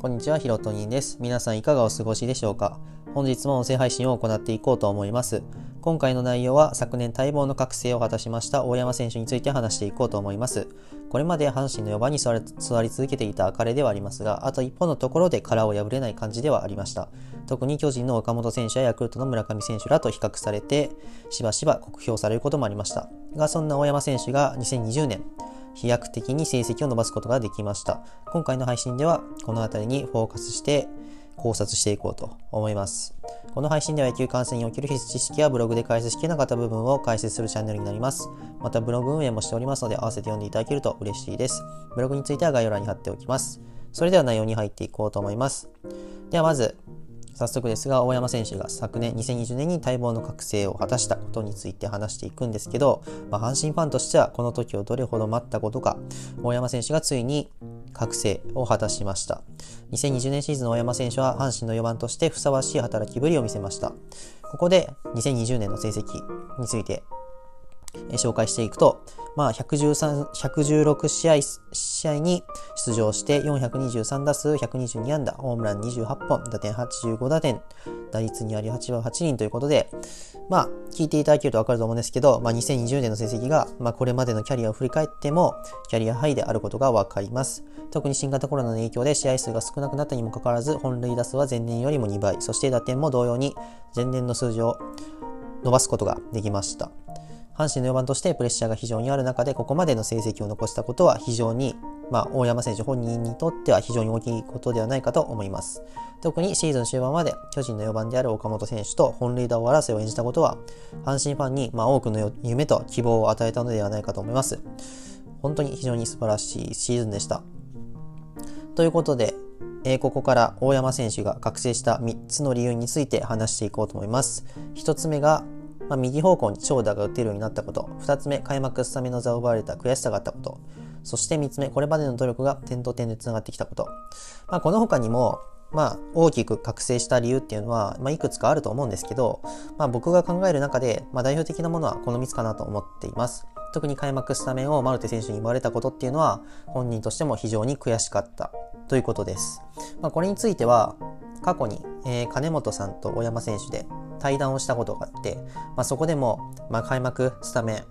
こんにちは、ひろとにんです。皆さんいかがお過ごしでしょうか？本日も音声配信を行っていこうと思います。今回の内容は昨年待望の覚醒を果たしました大山選手について話していこうと思います。これまで阪神の4番に座り続けていた彼ではありますが、あと一歩のところで殻を破れない感じではありました。特に巨人の岡本選手やヤクルトの村上選手らと比較されて、しばしば酷評されることもありました。が、そんな大山選手が2020年、飛躍的に成績を伸ばすことができました。今回の配信ではこの辺りにフォーカスして考察していこうと思います。この配信では野球観戦における必須知識やブログで解説しきれなかった部分を解説するチャンネルになります。またブログ運営もしておりますので合わせて読んでいただけると嬉しいです。ブログについては概要欄に貼っておきます。それでは内容に入っていこうと思います。ではまず、早速ですが、大山選手が昨年2020年に待望の覚醒を果たしたことについて話していくんですけど、まあ、阪神ファンとしてはこの時をどれほど待ったことか、大山選手がついに覚醒を果たしました。2020年シーズンの大山選手は阪神の4番としてふさわしい働きぶりを見せました。ここで2020年の成績について紹介していくと、まあ、116試合試合に出場して423打数122安打、ホームラン28本、打点85打点、打率2割8分8人ということで、まあ、聞いていただけるとわかると思うんですけど、まあ、2020年の成績が、まあ、これまでのキャリアを振り返っても、キャリアハイであることがわかります。特に新型コロナの影響で試合数が少なくなったにもかかわらず、本塁打数は前年よりも2倍、そして打点も同様に前年の数字を伸ばすことができました。阪神の4番としてプレッシャーが非常にある中で、ここまでの成績を残したことは非常に、まあ、大山選手本人にとっては非常に大きいことではないかと思います。特にシーズン終盤まで巨人の4番である岡本選手と本塁打を争いを演じたことは、阪神ファンに、まあ、多くの夢と希望を与えたのではないかと思います。本当に非常に素晴らしいシーズンでした。ということで、えー、ここから大山選手が覚醒した3つの理由について話していこうと思います。1つ目がまあ、右方向に長打が打てるようになったこと、2つ目、開幕スタメンの座を奪われた悔しさがあったこと、そして3つ目、これまでの努力が点と点で繋がってきたこと。まあ、この他にも、まあ、大きく覚醒した理由っていうのは、まあ、いくつかあると思うんですけど、まあ、僕が考える中で、まあ、代表的なものはこの3つかなと思っています。特に開幕スタメンをマルテ選手に言われたことっていうのは、本人としても非常に悔しかったということです。まあ、これについては、過去に、えー、金本さんと小山選手で対談をしたことがあって、まあ、そこでも、まあ、開幕スタメン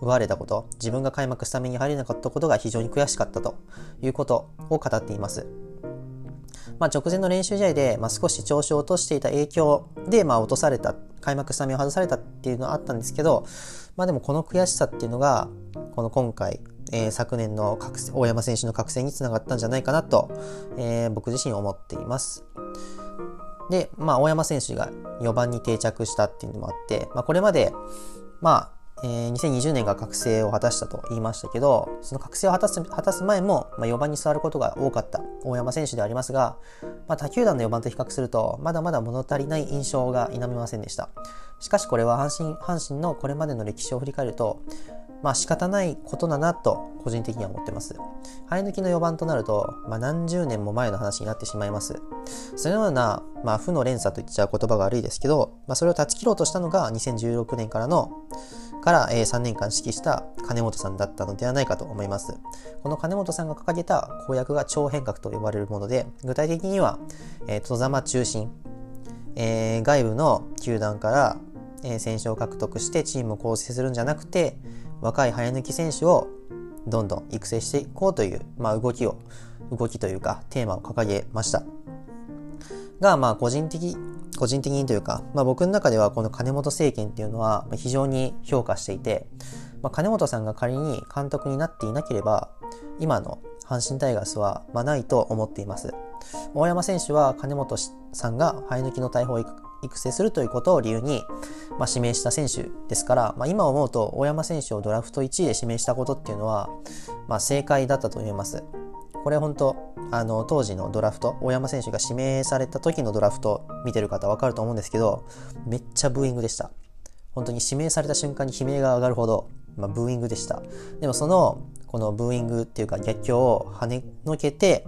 奪われたこと、自分が開幕スタメンに入れなかったことが非常に悔しかったということを語っています。まあ、直前の練習試合で、まあ、少し調子を落としていた影響で、まあ、落とされた、開幕スタメンを外されたっていうのはあったんですけど、まあ、でもこの悔しさっていうのが、この今回、えー、昨年の大山選手の覚醒につながったんじゃないかなと、えー、僕自身思っています。で、まあ、大山選手が4番に定着したっていうのもあって、まあ、これまで、まあ、えー、2020年が覚醒を果たしたと言いましたけど、その覚醒を果たす果たす前も、まあ、4番に座ることが多かった大山選手でありますが、まあ、他球団の4番と比較すると、まだまだ物足りない印象が否めませんでした。しかしこれは阪神阪神のこれまでの歴史を振り返ると、まあ仕方ないことだなと個人的には思ってます。生え抜きの4番となると、まあ、何十年も前の話になってしまいます。そのような、まあ、負の連鎖と言っちゃう言葉が悪いですけど、まあ、それを断ち切ろうとしたのが2016年からのから、えー、3年間指揮した金本さんだったのではないかと思います。この金本さんが掲げた公約が超変革と呼ばれるもので、具体的には、えー、戸様中心、えー、外部の球団から、えー、選手を獲得してチームを構成するんじゃなくて、若い早抜き選手をどんどん育成していこうという、まあ、動きを、動きというかテーマを掲げました。が、まあ個人的、個人的にというか、まあ僕の中ではこの金本政権っていうのは非常に評価していて、まあ、金本さんが仮に監督になっていなければ、今の阪神タイガースは、まあ、ないと思っています。大山選手は金本さんが生え抜きの大砲を育成するということを理由に、まあ、指名した選手ですから、まあ、今思うと大山選手をドラフト1位で指名したことっていうのは、まあ、正解だったと思います。これ本当あの当時のドラフト大山選手が指名された時のドラフト見てる方わかると思うんですけどめっちゃブーイングでした本当に指名された瞬間に悲鳴が上がるほど、まあ、ブーイングでしたでもそのこのブーイングっていうか逆境を跳ねのけて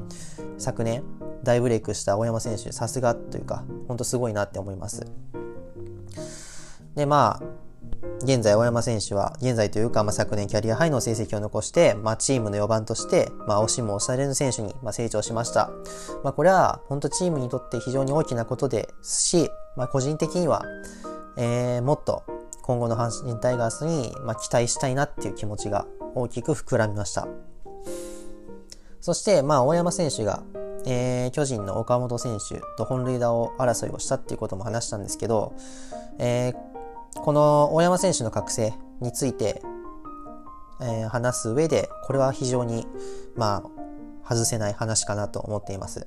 昨年大ブレイクした大山選手さすがというか本当すごいなって思いますでまあ現在、大山選手は、現在というか、まあ、昨年キャリアハイの成績を残して、まあ、チームの4番として、まあ、押しも押される選手に、まあ、成長しました。まあ、これは、本当チームにとって非常に大きなことですし、まあ、個人的には、えー、もっと今後の阪神タイガースに、まあ、期待したいなっていう気持ちが大きく膨らみました。そして、まあ、大山選手が、えー、巨人の岡本選手と本塁打を争いをしたっていうことも話したんですけど、えー、この大山選手の覚醒について、えー、話す上で、これは非常に、まあ、外せない話かなと思っています。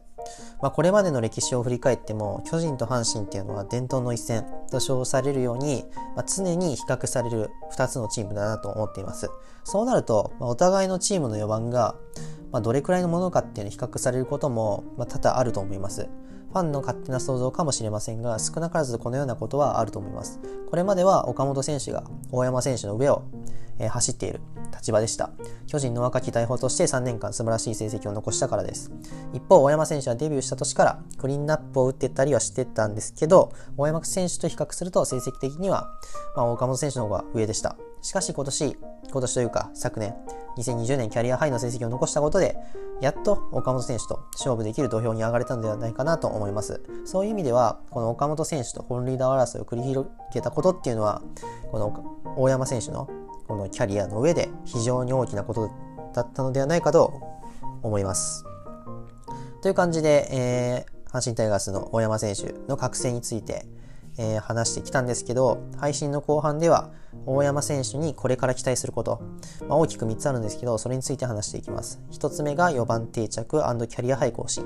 まあ、これまでの歴史を振り返っても巨人と阪神っていうのは伝統の一戦と称されるように、まあ、常に比較される2つのチームだなと思っていますそうなると、まあ、お互いのチームの4番が、まあ、どれくらいのものかっていうのに比較されることも、まあ、多々あると思いますファンの勝手な想像かもしれませんが少なからずこのようなことはあると思いますこれまでは岡本選手が大山選手の上をえー、走っている立場でした。巨人の若き大砲として3年間素晴らしい成績を残したからです。一方、大山選手はデビューした年からクリーンナップを打ってたりはしてたんですけど、大山選手と比較すると成績的には、まあ、岡本選手の方が上でした。しかし今年、今年というか昨年、2020年キャリアハイの成績を残したことで、やっと岡本選手と勝負できる土俵に上がれたのではないかなと思います。そういう意味では、この岡本選手と本リーダー争いを繰り広げたことっていうのは、この大山選手のこのキャリアの上で非常に大きなことだったのではないかと思います。という感じで、えー、阪神タイガースの大山選手の覚醒について、えー、話してきたんですけど、配信の後半では大山選手にこれから期待すること、まあ、大きく3つあるんですけど、それについて話していきます。1つ目が4番定着キャリアハイ更新。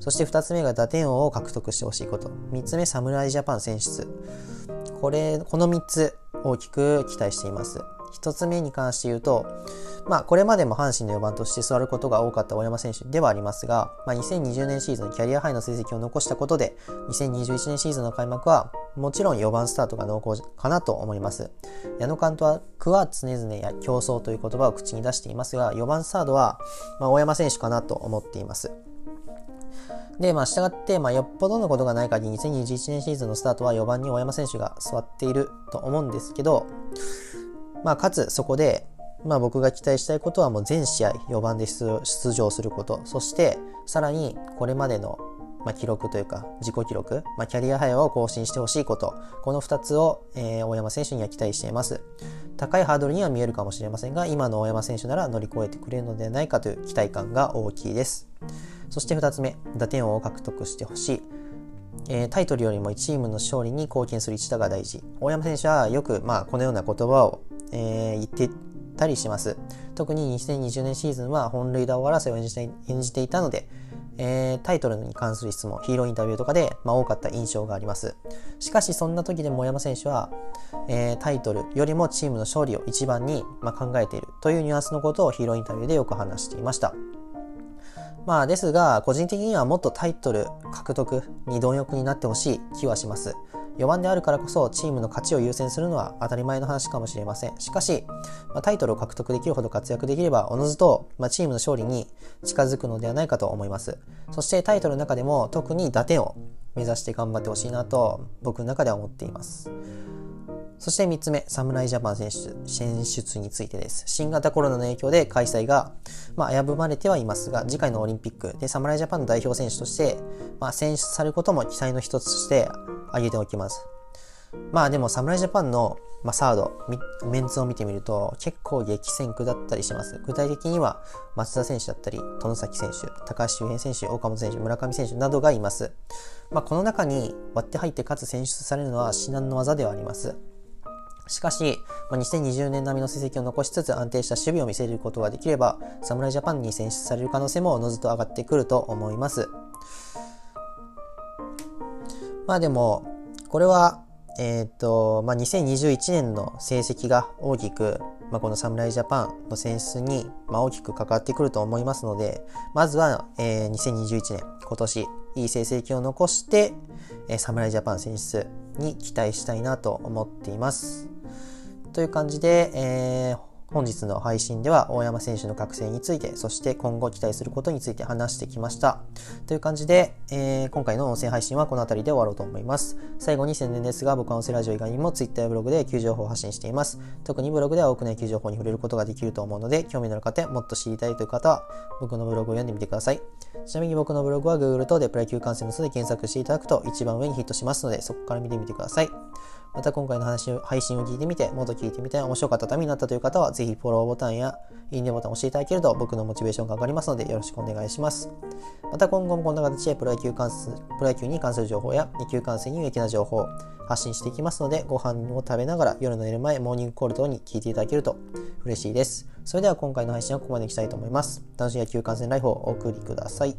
そして2つ目が打点王を獲得してほしいこと。3つ目、侍ジャパン選出。これ、この3つ大きく期待しています。1つ目に関して言うと、まあ、これまでも阪神の4番として座ることが多かった大山選手ではありますが、まあ、2020年シーズンキャリアハイの成績を残したことで、2021年シーズンの開幕は、もちろん4番スタートが濃厚かなと思います。矢野監督は常々や競争という言葉を口に出していますが、4番スタートは、まあ、大山選手かなと思っています。で、まあ、従って、まあ、よっぽどのことがない限り、2021年シーズンのスタートは4番に大山選手が座っていると思うんですけど、まあ、かつそこで、まあ、僕が期待したいことはもう全試合4番で出場すること、そしてさらにこれまでの、記録というか自己記録、まあ、キャリアハイを更新してほしいこと、この2つを、大山選手には期待しています。高いハードルには見えるかもしれませんが、今の大山選手なら乗り越えてくれるのではないかという期待感が大きいです。そして2つ目、打点王を獲得してほしい。タイトルよりもチームの勝利に貢献する一打が大事。大山選手はよく、まあ、このような言葉をえー、言ってたりします。特に2020年シーズンは本塁打を争いを演じて演じていたので、えー、タイトルに関する質問、ヒーローインタビューとかで、まあ、多かった印象があります。しかし、そんな時でも山選手は、えー、タイトルよりもチームの勝利を一番に、まあ、考えているというニュアンスのことをヒーローインタビューでよく話していました。まあですが、個人的にはもっとタイトル獲得に貪欲になってほしい気はします。4番であるからこそチームの勝ちを優先するのは当たり前の話かもしれません。しかし、ま、タイトルを獲得できるほど活躍できれば、おのずと、ま、チームの勝利に近づくのではないかと思います。そしてタイトルの中でも特に打点を目指して頑張ってほしいなと僕の中では思っています。そして3つ目、侍ジャパン選出選出についてです。新型コロナの影響で開催が、まあ、危ぶまれてはいますが、次回のオリンピックで侍ジャパンの代表選手として、まあ、選出されることも期待の一つとして挙げておきます。まあでも侍ジャパンの、まあ、サード、メンツを見てみると結構激戦区だったりします。具体的には松田選手だったり、外崎選手、高橋周平選手、岡本選手、村上選手などがいます。まあ、この中に割って入ってかつ選出されるのは至難の技ではあります。しかし、まあ、2020年並みの成績を残しつつ安定した守備を見せることができれば、侍ジャパンに選出される可能性もおのずと上がってくると思います。まあでも、これは、えっ、ー、と、まあ、2021年の成績が大きく、まあ、この侍ジャパンの選出に、まあ、大きく関わってくると思いますので、まずは、えー、2021年、今年、いい成績を残して、えー、侍ジャパン選出に期待したいなと思っています。という感じで、えー、本日の配信では大山選手の覚醒について、そして今後期待することについて話してきました。という感じで、えー、今回の音声配信はこの辺りで終わろうと思います。最後に宣伝ですが、僕は音声ラジオ以外にも Twitter やブログで野球情報を発信しています。特にブログでは多くの野球情報に触れることができると思うので、興味のある方もっと知りたいという方は、僕のブログを読んでみてください。ちなみに僕のブログは Google とでプロ野球観戦の巣で検索していただくと一番上にヒットしますので、そこから見てみてください。また今回の話配信を聞いてみて、もっと聞いてみて面白かったためになったという方は、ぜひフォローボタンやいいねボタンを押していただけると僕のモチベーションが上がりますのでよろしくお願いします。また今後もこんな形でプロ野球関すプロ野球に関する情報や野球観戦に有益な情報を発信していきますので、ご飯を食べながら夜の寝る前、モーニングコール等に聞いていただけると嬉しいです。それでは今回の配信はここまでにしたいと思います。楽しい野球観戦ライフをお送りください。